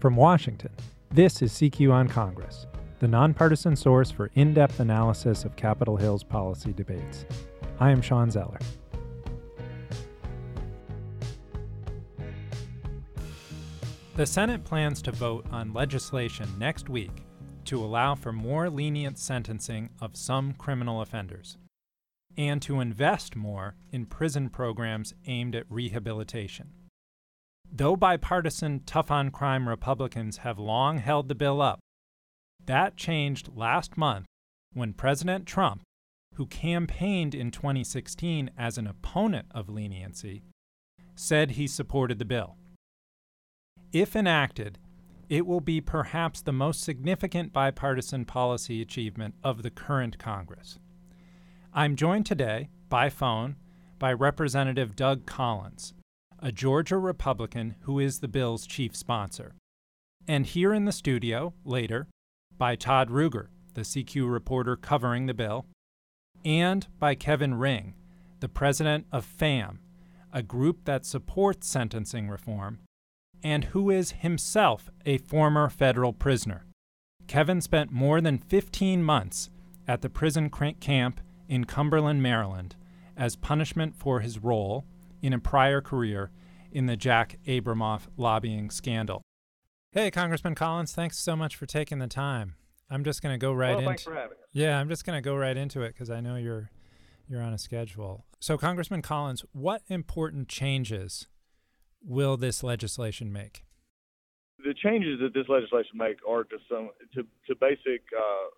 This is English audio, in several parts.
From Washington, this is CQ on Congress, the nonpartisan source for in depth analysis of Capitol Hill's policy debates. I am Shawn Zeller. The Senate plans to vote on legislation next week to allow for more lenient sentencing of some criminal offenders and to invest more in prison programs aimed at rehabilitation. Though bipartisan tough on crime Republicans have long held the bill up, that changed last month when President Trump, who campaigned in 2016 as an opponent of leniency, said he supported the bill. If enacted, it will be perhaps the most significant bipartisan policy achievement of the current Congress. I'm joined today by phone by Representative Doug Collins, a Georgia Republican who is the bill's chief sponsor. And here in the studio, later, by Todd Ruger, the CQ reporter covering the bill, and by Kevin Ring, the president of FAMM, a group that supports sentencing reform, and who is himself a former federal prisoner. Kevin spent more than 15 months at the prison camp in Cumberland, Maryland, as punishment for his role in a prior career in the Jack Abramoff lobbying scandal. Hey, Congressman Collins, thanks so much for taking the time. I'm just going to go right well, into. Thanks for having us. Yeah, I'm just going to go right into it because I know you're you're on a schedule. So, Congressman Collins, what important changes will this legislation make? The changes that this legislation make are to some to, to basic uh,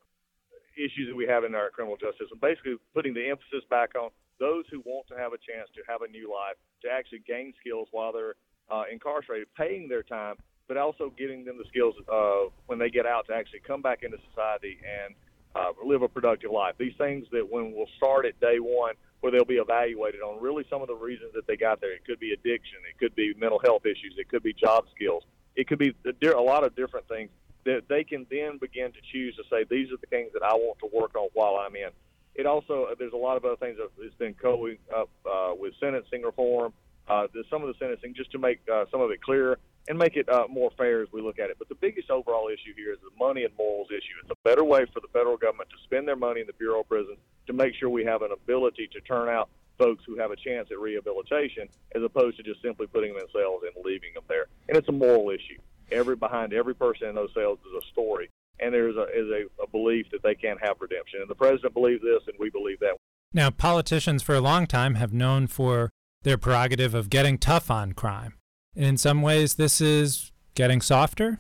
issues that we have in our criminal justice and Basically, putting the emphasis back on those who want to have a chance to have a new life, to actually gain skills while they're uh, incarcerated, paying their time, but also giving them the skills uh, when they get out to actually come back into society and uh, live a productive life. These things that when we'll start at day one, where they'll be evaluated on really some of the reasons that they got there. It could be addiction, it could be mental health issues, it could be job skills, it could be a lot of different things that they can then begin to choose to say these are the things that I want to work on while I'm in. It also there's a lot of other things that has been going up uh, with sentencing reform. Uh, some of the sentencing just to make uh, some of it clearer and make it uh, more fair as we look at it. But the biggest overall issue here is the money and morals issue. It's a better way for the federal government to spend their money in the Bureau of Prisons to make sure we have an ability to turn out folks who have a chance at rehabilitation as opposed to just simply putting them in cells and leaving them there. And it's a moral issue. Every behind every person in those cells is a story, and there is a is a, a belief that they can't have redemption. And the president believes this, and we believe that. Now, politicians for a long time have known for their prerogative of getting tough on crime. And in some ways, this is getting softer.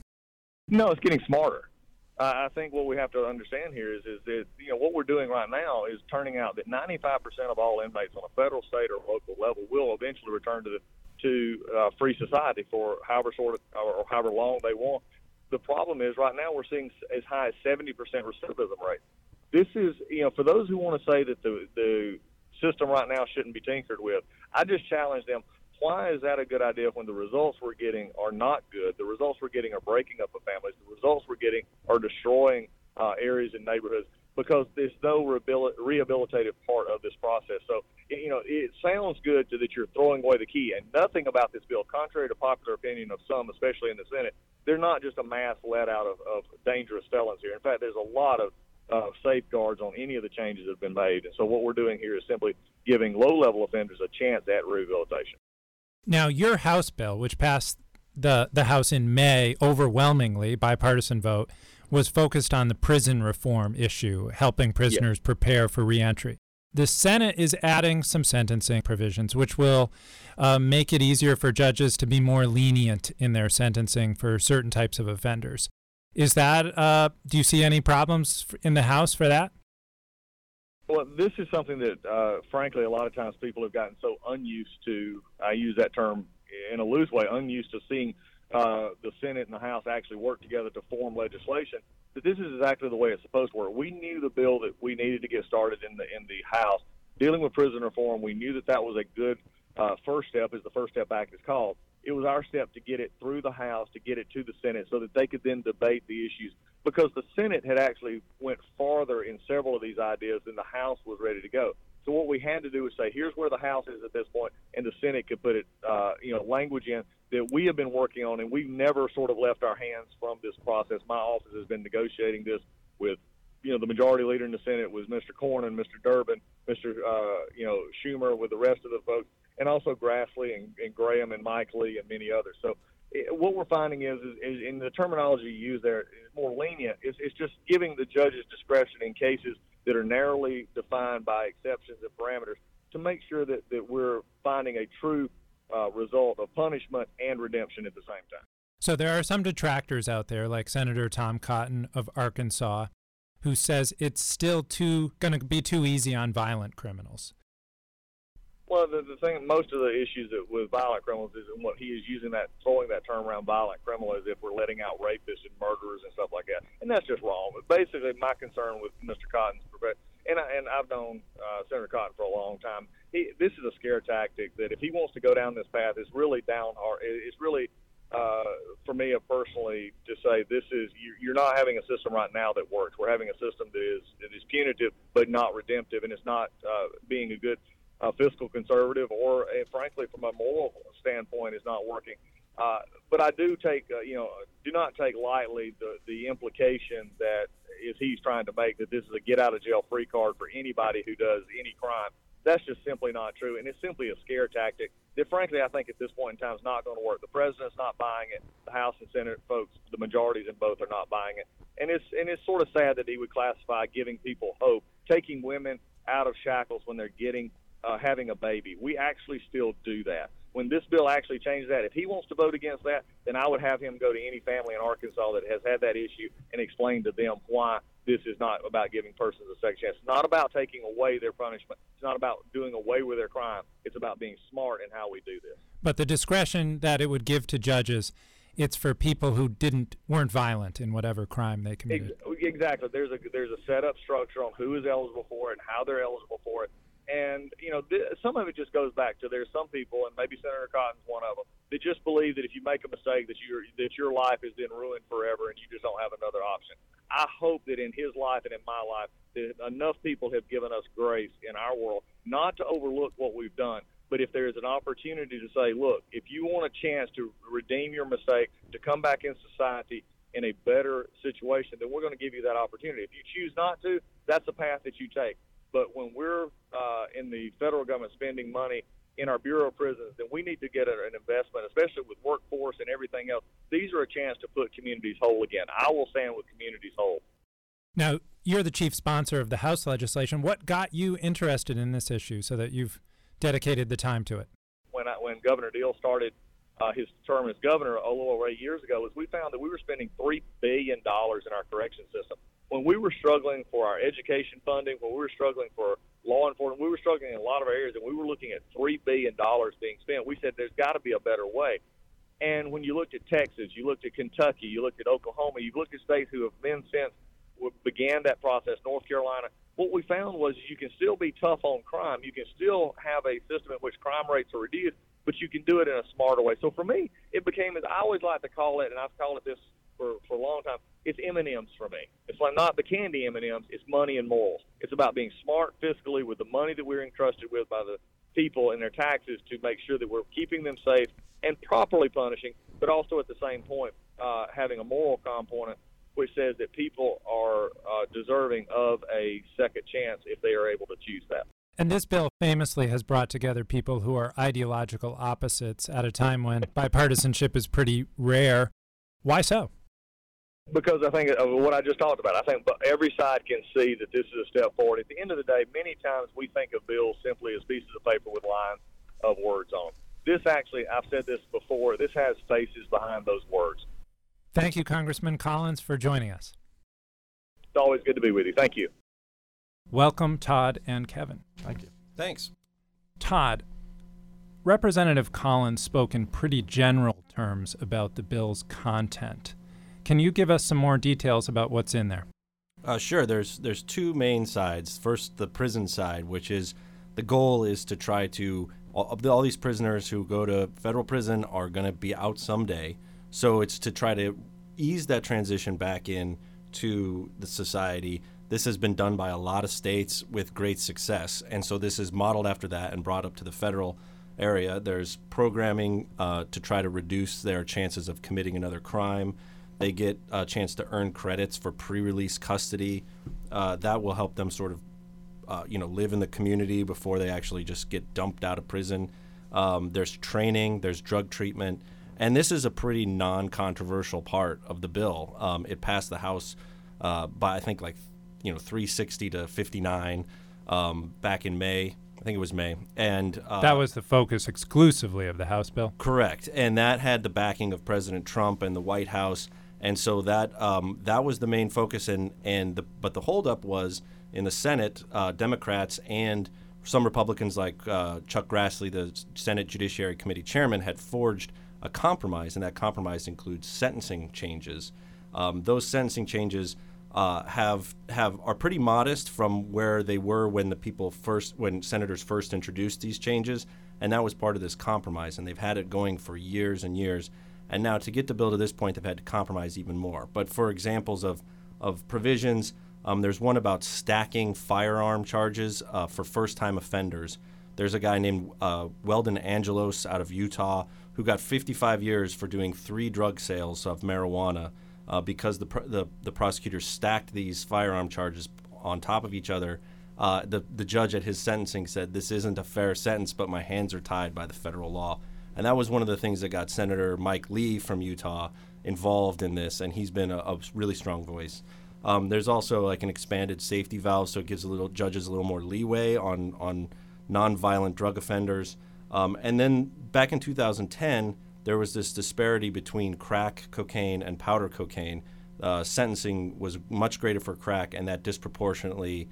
No, it's getting smarter. Uh, I think what we have to understand here is, is that you know what we're doing right now is turning out that 95% of all inmates on a federal, state, or local level will eventually return to the to uh, free society for however sort of or however long they want. The problem is right now we're seeing as high as 70% recidivism rate. This is you know for those who want to say that the the system right now shouldn't be tinkered with, I just challenge them. Why is that a good idea when the results we're getting are not good? The results we're getting are breaking up of families. The results we're getting are destroying uh, areas and neighborhoods because there's no rehabilitative part of this process. So, you know, it sounds good to, that you're throwing away the key, and nothing about this bill, contrary to popular opinion of some, especially in the Senate, they're not just a mass let out of, of dangerous felons here. In fact, there's a lot of uh, safeguards on any of the changes that have been made. And so, what we're doing here is simply giving low level offenders a chance at rehabilitation. Now, your House bill, which passed the, the House in May overwhelmingly, bipartisan vote, was focused on the prison reform issue, helping prisoners yeah. prepare for reentry. The Senate is adding some sentencing provisions, which will uh, make it easier for judges to be more lenient in their sentencing for certain types of offenders. Is that, uh, do you see any problems in the House for that? Well, this is something that, uh, frankly, a lot of times people have gotten so unused to. I use that term in a loose way, unused to seeing uh, the Senate and the House actually work together to form legislation. That this is exactly the way it's supposed to work. We knew the bill that we needed to get started in the in the House dealing with prison reform. We knew that that was a good uh, first step, as the First Step Act is called. It was our step to get it through the House, to get it to the Senate, so that they could then debate the issues. Because the Senate had actually went farther in several of these ideas than the House was ready to go. So what we had to do was say, here's where the House is at this point, and the Senate could put it, uh, you know, language in that we have been working on, and we've never sort of left our hands from this process. My office has been negotiating this with, you know, the majority leader in the Senate was Mr. Cornyn, Mr. Durbin, Mr. Uh, you know, Schumer, with the rest of the folks, and also Grassley and, and Graham and Mike Lee and many others. So it, what we're finding is, is, is in the terminology you use there is more lenient. It's, it's just giving the judges discretion in cases – that are narrowly defined by exceptions and parameters to make sure that, that we're finding a true uh, result of punishment and redemption at the same time. So there are some detractors out there, like Senator Tom Cotton of Arkansas, who says it's still too going to be too easy on violent criminals. Well, the, the thing, most of the issues that, with violent criminals is what he is using that, throwing that term around violent criminal as if we're letting out rapists and murderers and stuff like that, and that's just wrong. But basically, my concern with Mr. Cotton's, and I, and I've known uh, Senator Cotton for a long time. He, this is a scare tactic that if he wants to go down this path, is really down hard. It's really uh, for me personally to say this is you're not having a system right now that works. We're having a system that is that is punitive but not redemptive, and it's not uh, being a good fiscal conservative, or uh, frankly, from a moral standpoint, is not working. Uh, but I do take, uh, you know, do not take lightly the the implication that is he's trying to make that this is a get out of jail free card for anybody who does any crime. That's just simply not true, and it's simply a scare tactic that, frankly, I think at this point in time is not going to work. The president's not buying it. The House and Senate folks, the majorities in both, are not buying it, and it's and it's sort of sad that he would classify giving people hope, taking women out of shackles when they're getting uh, having a baby. We actually still do that. When this bill actually changes that, if he wants to vote against that, then I would have him go to any family in Arkansas that has had that issue and explain to them why this is not about giving persons a second chance. It's not about taking away their punishment. It's not about doing away with their crime. It's about being smart in how we do this. But the discretion that it would give to judges, it's for people who didn't weren't violent in whatever crime they committed. Exactly. There's a there's a set up structure on who is eligible for it and how they're eligible for it. And you know, th- some of it just goes back to there's some people, and maybe Senator Cotton's one of them, that just believe that if you make a mistake, that your that your life is then ruined forever, and you just don't have another option. I hope that in his life and in my life, that enough people have given us grace in our world not to overlook what we've done, but if there is an opportunity to say, look, if you want a chance to redeem your mistake, to come back in society in a better situation, then we're going to give you that opportunity. If you choose not to, that's the path that you take. But when we're uh, in the federal government spending money in our Bureau of Prisons, then we need to get an investment, especially with workforce and everything else. These are a chance to put communities whole again. I will stand with communities whole. Now, you're the chief sponsor of the House legislation. What got you interested in this issue so that you've dedicated the time to it? When I, when Governor Deal started uh, his term as governor a little over eight years ago, was we found that we were spending three billion dollars in our correction system when we were struggling for our education funding, when we were struggling for law enforcement, we were struggling in a lot of areas, and we were looking at three billion dollars being spent. We said there's got to be a better way. And when you looked at Texas, you looked at Kentucky, you looked at Oklahoma, you looked at states who have been since began that process, North Carolina. What we found was you can still be tough on crime. You can still have a system in which crime rates are reduced, but you can do it in a smarter way. So for me, it became, as I always like to call it, and I've called it this for, for a long time, it's M&Ms for me. It's like not the candy M&Ms, it's money and morals. It's about being smart fiscally with the money that we're entrusted with by the people and their taxes to make sure that we're keeping them safe and properly punishing, but also at the same point uh, having a moral component which says that people are uh, deserving of a second chance if they are able to choose that. And this bill famously has brought together people who are ideological opposites at a time when bipartisanship is pretty rare. Why so? Because I think of what I just talked about. I think every side can see that this is a step forward. At the end of the day, many times we think of bills simply as pieces of paper with lines of words on. This actually, I've said this before, this has faces behind those words. Thank you, Congressman Collins, for joining us. It's always good to be with you. Thank you. Welcome, Todd and Kevin. Thank you. Thanks. Todd, Representative Collins spoke in pretty general terms about the bill's content. Can you give us some more details about what's in there? Uh, sure. There's there's two main sides. First, the prison side, which is the goal is to try to all, all these prisoners who go to federal prison are going to be out someday. So it's to try to ease that transition back in to the society. This has been done by a lot of states with great success, and so this is modeled after that and brought up to the federal area. There's programming uh, to try to reduce their chances of committing another crime. They get a chance to earn credits for pre-release custody. Uh, that will help them sort of, uh, you know, live in the community before they actually just get dumped out of prison. Um, there's training. There's drug treatment, and this is a pretty non-controversial part of the bill. Um, it passed the House uh, by I think like you know 360 to 59 um, back in May. I think it was May, and uh, that was the focus exclusively of the House bill. Correct, and that had the backing of President Trump and the White House, and so that um, that was the main focus. And and the but the holdup was in the Senate, uh, Democrats and some Republicans like uh, Chuck Grassley, the Senate Judiciary Committee chairman, had forged a compromise, and that compromise includes sentencing changes. Um, those sentencing changes uh, have have are pretty modest from where they were when the people first when senators first introduced these changes, and that was part of this compromise. And they've had it going for years and years. And now to get the bill to this point, they've had to compromise even more. But for examples of of provisions, um, there's one about stacking firearm charges uh, for first-time offenders. There's a guy named uh, Weldon Angelos out of Utah who got 55 years for doing three drug sales of marijuana uh, because the, pr- the the prosecutors stacked these firearm charges on top of each other. Uh, the the judge at his sentencing said this isn't a fair sentence, but my hands are tied by the federal law, and that was one of the things that got Senator Mike Lee from Utah involved in this, and he's been a, a really strong voice. Um, there's also like an expanded safety valve, so it gives a little judges a little more leeway on on nonviolent drug offenders. Um, and then back in 2010, there was this disparity between crack cocaine and powder cocaine. Uh, sentencing was much greater for crack, and that disproportionately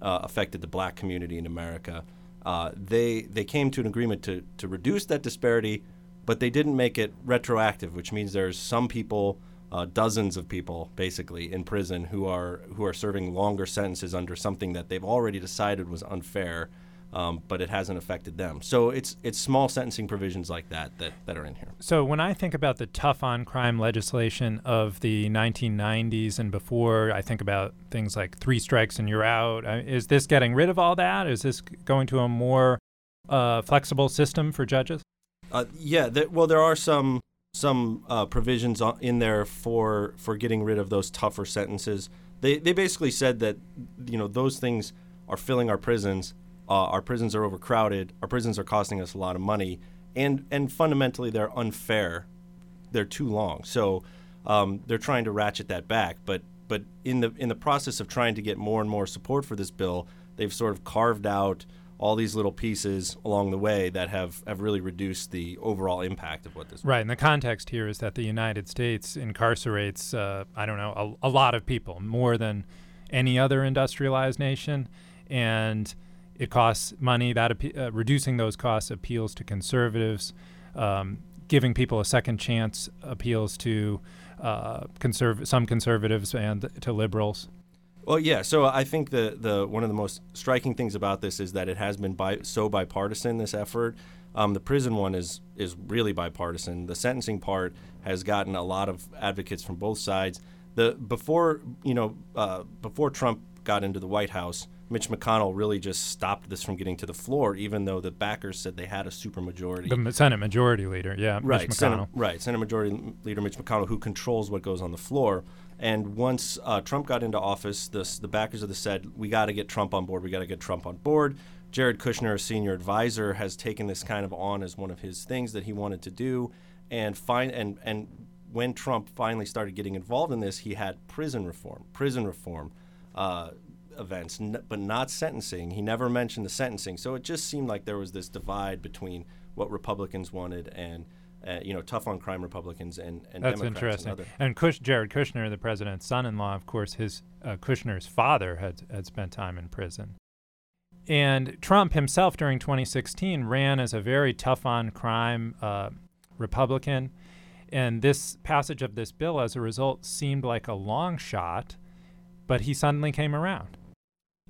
uh, affected the black community in America. Uh, they they came to an agreement to to reduce that disparity, but they didn't make it retroactive, which means there's some people, uh, dozens of people, basically in prison who are who are serving longer sentences under something that they've already decided was unfair um, but it hasn't affected them. So it's it's small sentencing provisions like that, that that are in here. So when I think about the tough on crime legislation of the 1990s and before, I think about things like three strikes and you're out. Is this getting rid of all that? Is this going to a more uh, flexible system for judges? Uh, yeah, th- well, there are some some uh, provisions in there for for getting rid of those tougher sentences. They they basically said that you know those things are filling our prisons uh, our prisons are overcrowded. Our prisons are costing us a lot of money, and and fundamentally they're unfair. They're too long. So um, they're trying to ratchet that back. But but in the in the process of trying to get more and more support for this bill, they've sort of carved out all these little pieces along the way that have, have really reduced the overall impact of what this. Right, and the context here is that the United States incarcerates, uh, I don't know, a, a lot of people, more than any other industrialized nation, and it costs money. That uh, reducing those costs appeals to conservatives. Um, giving people a second chance appeals to uh, conserv- some conservatives and to liberals. Well, yeah. So I think the the one of the most striking things about this is that it has been bi- so bipartisan. This effort, um, the prison one is is really bipartisan. The sentencing part has gotten a lot of advocates from both sides. The before you know uh, before Trump got into the White House, Mitch McConnell really just stopped this from getting to the floor, even though the backers said they had a supermajority. The Senate Majority Leader, yeah, right, Mitch Senate, right, Senate Majority Leader Mitch McConnell, who controls what goes on the floor. And once uh, Trump got into office, this, the backers of the said, "We got to get Trump on board. We got to get Trump on board." Jared Kushner, a senior advisor, has taken this kind of on as one of his things that he wanted to do, and find and and when Trump finally started getting involved in this, he had prison reform, prison reform. Uh, events, n- but not sentencing. He never mentioned the sentencing. So it just seemed like there was this divide between what Republicans wanted and uh, you know, tough on crime Republicans and, and That's Democrats interesting. And, and Kush, Jared Kushner, the president's son-in-law, of course, his uh, Kushner's father had had spent time in prison. And Trump himself, during 2016, ran as a very tough on crime uh, Republican. And this passage of this bill, as a result, seemed like a long shot, but he suddenly came around.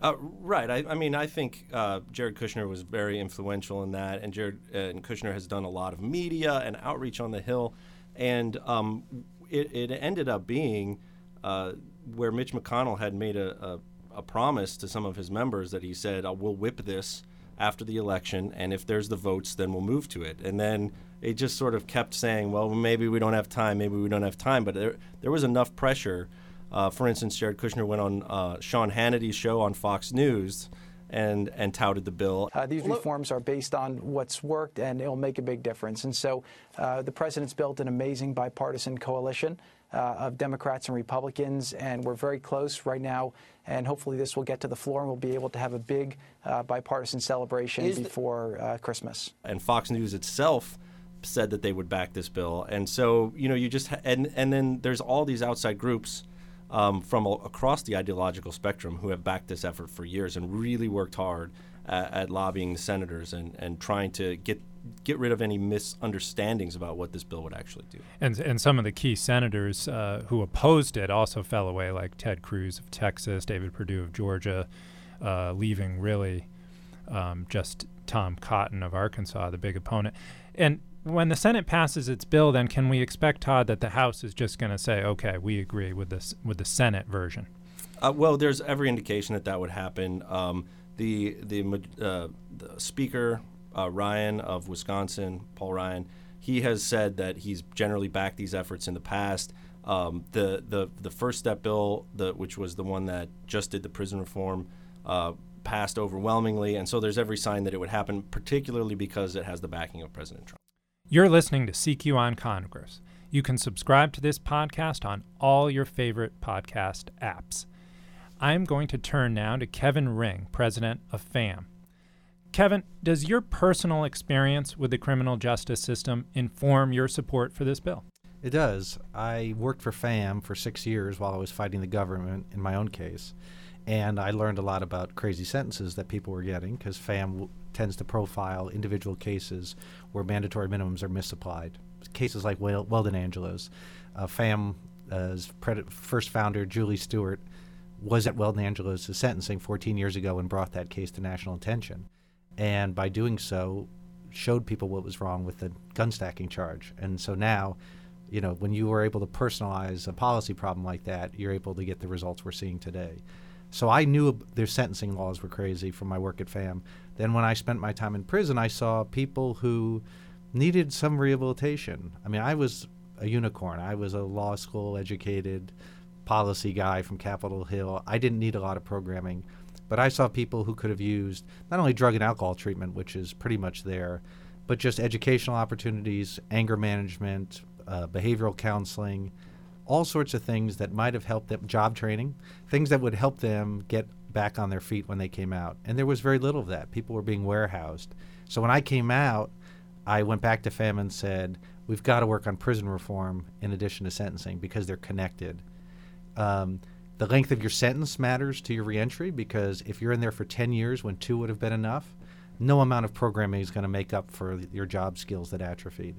Uh, right. I, I, mean, I think uh, Jared Kushner was very influential in that, and Jared uh, and Kushner has done a lot of media and outreach on the Hill, and um, it, it, ended up being uh, where Mitch McConnell had made a, a, a promise to some of his members that he said, uh, "We'll whip this after the election, and if there's the votes, then we'll move to it." And then it just sort of kept saying, "Well, maybe we don't have time, maybe we don't have time." But there there was enough pressure. Uh, for instance, Jared Kushner went on uh, Sean Hannity's show on Fox News and and touted the bill. Uh, these reforms are based on what's worked, and it'll make a big difference. And so, uh, the president's built an amazing bipartisan coalition uh, of Democrats and Republicans, and we're very close right now. And hopefully, this will get to the floor, and we'll be able to have a big uh, bipartisan celebration Is before uh, Christmas. And Fox News itself said that they would back this bill, and so you know, you just ha- and and then there's all these outside groups um, from a- across the ideological spectrum who have backed this effort for years and really worked hard at, at lobbying the senators and, and trying to get get rid of any misunderstandings about what this bill would actually do. And and some of the key senators uh, who opposed it also fell away, like Ted Cruz of Texas, David Perdue of Georgia, uh, leaving really um, just Tom Cotton of Arkansas, the big opponent. And when the Senate passes its bill, then can we expect Todd that the House is just going to say, "Okay, we agree with this with the Senate version"? Uh, well, there's every indication that that would happen. Um, the the, uh, the Speaker uh, Ryan of Wisconsin, Paul Ryan, he has said that he's generally backed these efforts in the past. Um, the the the First Step bill, the, which was the one that just did the prison reform, uh, passed overwhelmingly, and so there's every sign that it would happen, particularly because it has the backing of President Trump. You're listening to CQ on Congress. You can subscribe to this podcast on all your favorite podcast apps. I'm going to turn now to Kevin Ring, president of FAMM. Kevin, does your personal experience with the criminal justice system inform your support for this bill? It does. I worked for FAMM for six years while I was fighting the government in my own case. And I learned a lot about crazy sentences that people were getting because FAMM tends to profile individual cases where mandatory minimums are misapplied. Cases like Wel- Weldon Angelos. Uh, FAMM's pred- first founder, Julie Stewart, was at Weldon Angelos' sentencing 14 years ago and brought that case to national attention. And by doing so, showed people what was wrong with the gun stacking charge. And so now, you know, when you were able to personalize a policy problem like that, you're able to get the results we're seeing today. So I knew their sentencing laws were crazy from my work at FAMM. Then when I spent my time in prison, I saw people who needed some rehabilitation. I mean, I was a unicorn. I was a law school educated policy guy from Capitol Hill. I didn't need a lot of programming, but I saw people who could have used not only drug and alcohol treatment, which is pretty much there, but just educational opportunities, anger management, uh, behavioral counseling, all sorts of things that might have helped them, job training, things that would help them get back on their feet when they came out. And there was very little of that. People were being warehoused. So when I came out, I went back to FAMM and said, we've got to work on prison reform in addition to sentencing because they're connected. Um, the length of your sentence matters to your reentry because if you're in there for 10 years when two would have been enough, no amount of programming is going to make up for your job skills that atrophied.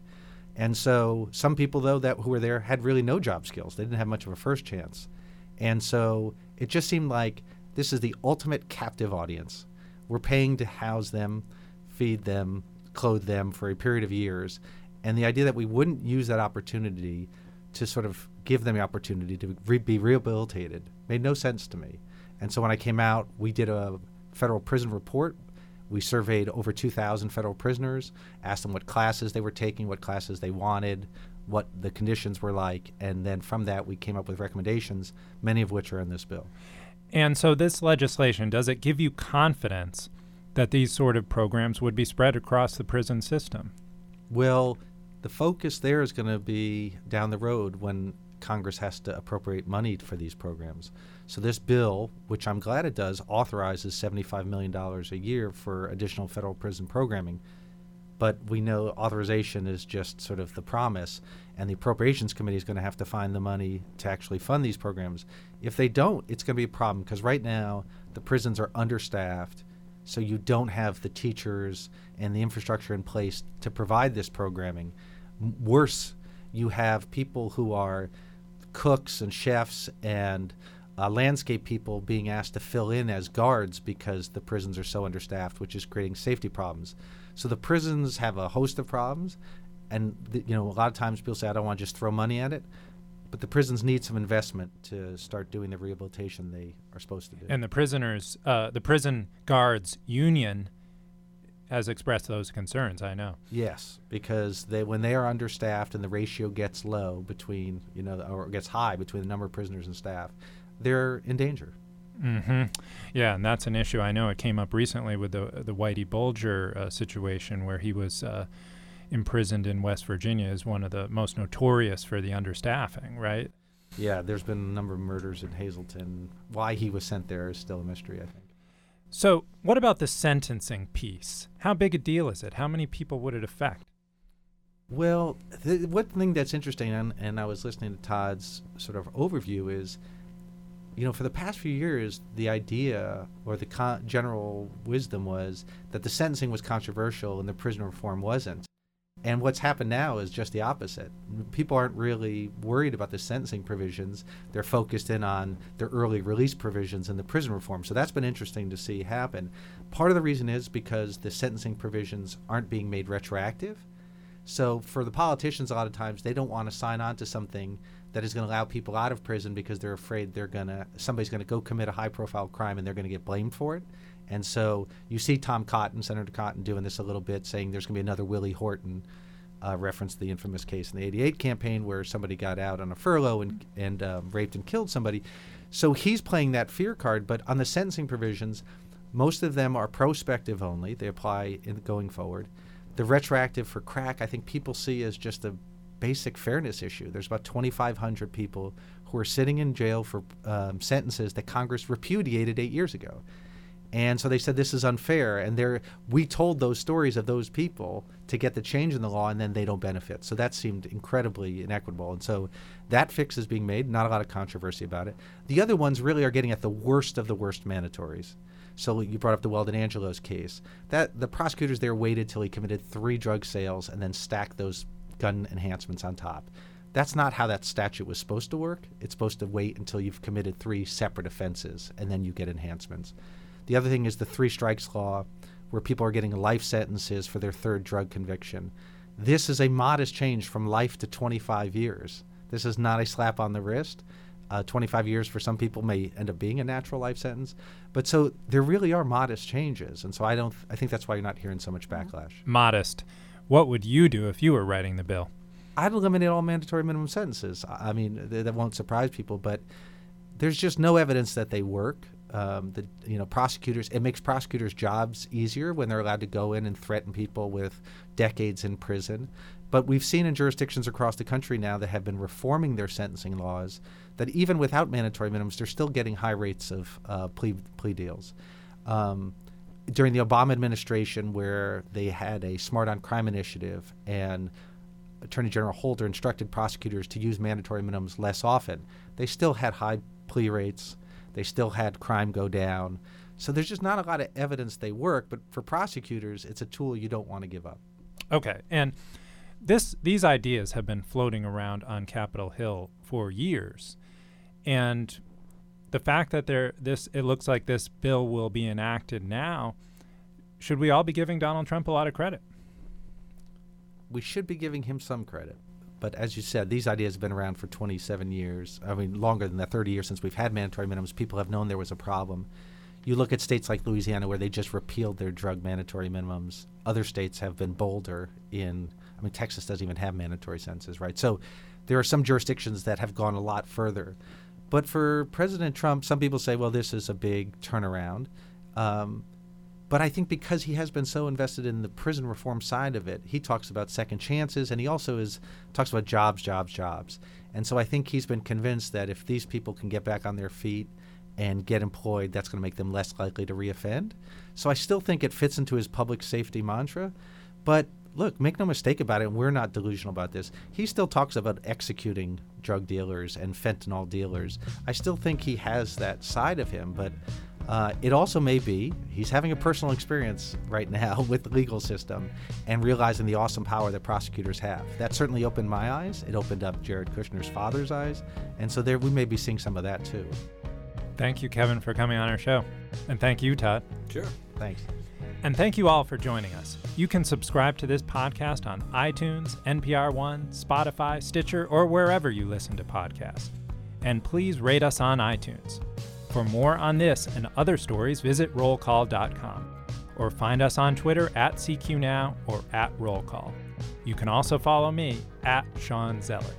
And so some people though that who were there had really no job skills. They didn't have much of a first chance. And so it just seemed like this is the ultimate captive audience. We're paying to house them, feed them, clothe them for a period of years. And the idea that we wouldn't use that opportunity to sort of give them the opportunity to re- be rehabilitated made no sense to me. And so when I came out, we did a federal prison report we surveyed over 2,000 federal prisoners, asked them what classes they were taking, what classes they wanted, what the conditions were like, and then from that we came up with recommendations, many of which are in this bill. And so, this legislation, does it give you confidence that these sort of programs would be spread across the prison system? Well, the focus there is going to be down the road when Congress has to appropriate money for these programs. So this bill, which I'm glad it does, authorizes $75 million a year for additional federal prison programming. But we know authorization is just sort of the promise, and the Appropriations Committee is going to have to find the money to actually fund these programs. If they don't, it's going to be a problem because right now the prisons are understaffed, so you don't have the teachers and the infrastructure in place to provide this programming. M- worse, you have people who are cooks and chefs and uh, landscape people being asked to fill in as guards because the prisons are so understaffed, which is creating safety problems. So the prisons have a host of problems, and th- you know a lot of times people say I don't want to just throw money at it, but the prisons need some investment to start doing the rehabilitation they are supposed to do. And the prisoners, uh, the prison guards union has expressed those concerns. I know. Yes, because they when they are understaffed and the ratio gets low between you know or gets high between the number of prisoners and staff, they're in danger. Mm-hmm. Yeah, and that's an issue. I know it came up recently with the the Whitey Bulger uh, situation where he was uh, imprisoned in West Virginia is one of the most notorious for the understaffing. Right. Yeah, there's been a number of murders in Hazelton. Why he was sent there is still a mystery, I think. So, what about the sentencing piece? How big a deal is it? How many people would it affect? Well, the, one thing that's interesting, and, and I was listening to Todd's sort of overview, is you know, for the past few years, the idea or the con- general wisdom was that the sentencing was controversial and the prison reform wasn't. And what's happened now is just the opposite. People aren't really worried about the sentencing provisions. They're focused in on the early release provisions and the prison reform. So that's been interesting to see happen. Part of the reason is because the sentencing provisions aren't being made retroactive. So for the politicians, a lot of times they don't want to sign on to something that is going to allow people out of prison because they're afraid they're going to somebody's going to go commit a high-profile crime and they're going to get blamed for it. And so you see Tom Cotton, Senator Cotton, doing this a little bit, saying there's going to be another Willie Horton uh, reference to the infamous case in the 88 campaign where somebody got out on a furlough and, and uh, raped and killed somebody. So he's playing that fear card. But on the sentencing provisions, most of them are prospective only. They apply in going forward. The retroactive for crack, I think people see as just a basic fairness issue. There's about 2,500 people who are sitting in jail for um, sentences that Congress repudiated eight years ago. And so they said this is unfair. And we told those stories of those people to get the change in the law, and then they don't benefit. So that seemed incredibly inequitable. And so that fix is being made. Not a lot of controversy about it. The other ones really are getting at the worst of the worst mandatories. So you brought up the Weldon Angelos case. That the prosecutors there waited till he committed three drug sales and then stacked those gun enhancements on top. That's not how that statute was supposed to work. It's supposed to wait until you've committed three separate offenses and then you get enhancements. The other thing is the three strikes law, where people are getting life sentences for their third drug conviction. This is a modest change from life to 25 years. This is not a slap on the wrist. Uh, 25 years for some people may end up being a natural life sentence, but so there really are modest changes, and so I don't. I think that's why you're not hearing so much backlash. Modest. What would you do if you were writing the bill? I'd eliminate all mandatory minimum sentences. I mean, th- that won't surprise people, but there's just no evidence that they work um, the you know prosecutors it makes prosecutors jobs easier when they're allowed to go in and threaten people with decades in prison but we've seen in jurisdictions across the country now that have been reforming their sentencing laws that even without mandatory minimums they're still getting high rates of uh, plea plea deals um, during the Obama administration where they had a smart on crime initiative and Attorney General Holder instructed prosecutors to use mandatory minimums less often they still had high plea rates they still had crime go down. So there's just not a lot of evidence they work, but for prosecutors, it's a tool you don't want to give up. Okay. And this these ideas have been floating around on Capitol Hill for years. And the fact that there this it looks like this bill will be enacted now, should we all be giving Donald Trump a lot of credit? We should be giving him some credit. But as you said, these ideas have been around for 27 years. I mean, longer than that, 30 years since we've had mandatory minimums. People have known there was a problem. You look at states like Louisiana where they just repealed their drug mandatory minimums. Other states have been bolder in, I mean, Texas doesn't even have mandatory sentences, right? So there are some jurisdictions that have gone a lot further. But for President Trump, some people say, well, this is a big turnaround. Um, but I think because he has been so invested in the prison reform side of it, he talks about second chances and he also is talks about jobs, jobs, jobs. And so I think he's been convinced that if these people can get back on their feet and get employed, that's going to make them less likely to reoffend. So I still think it fits into his public safety mantra. But look, make no mistake about it, we're not delusional about this. He still talks about executing drug dealers and fentanyl dealers. I still think he has that side of him, but uh, it also may be he's having a personal experience right now with the legal system and realizing the awesome power that prosecutors have. That certainly opened my eyes. It opened up Jared Kushner's father's eyes. And so there we may be seeing some of that too. Thank you, Kevin, for coming on our show. And thank you, Todd. Sure. Thanks. And thank you all for joining us. You can subscribe to this podcast on iTunes, NPR One, Spotify, Stitcher, or wherever you listen to podcasts. And please rate us on iTunes. For more on this and other stories, visit rollcall.com or find us on Twitter at CQNow or at Roll Call. You can also follow me at Shawn Zeller.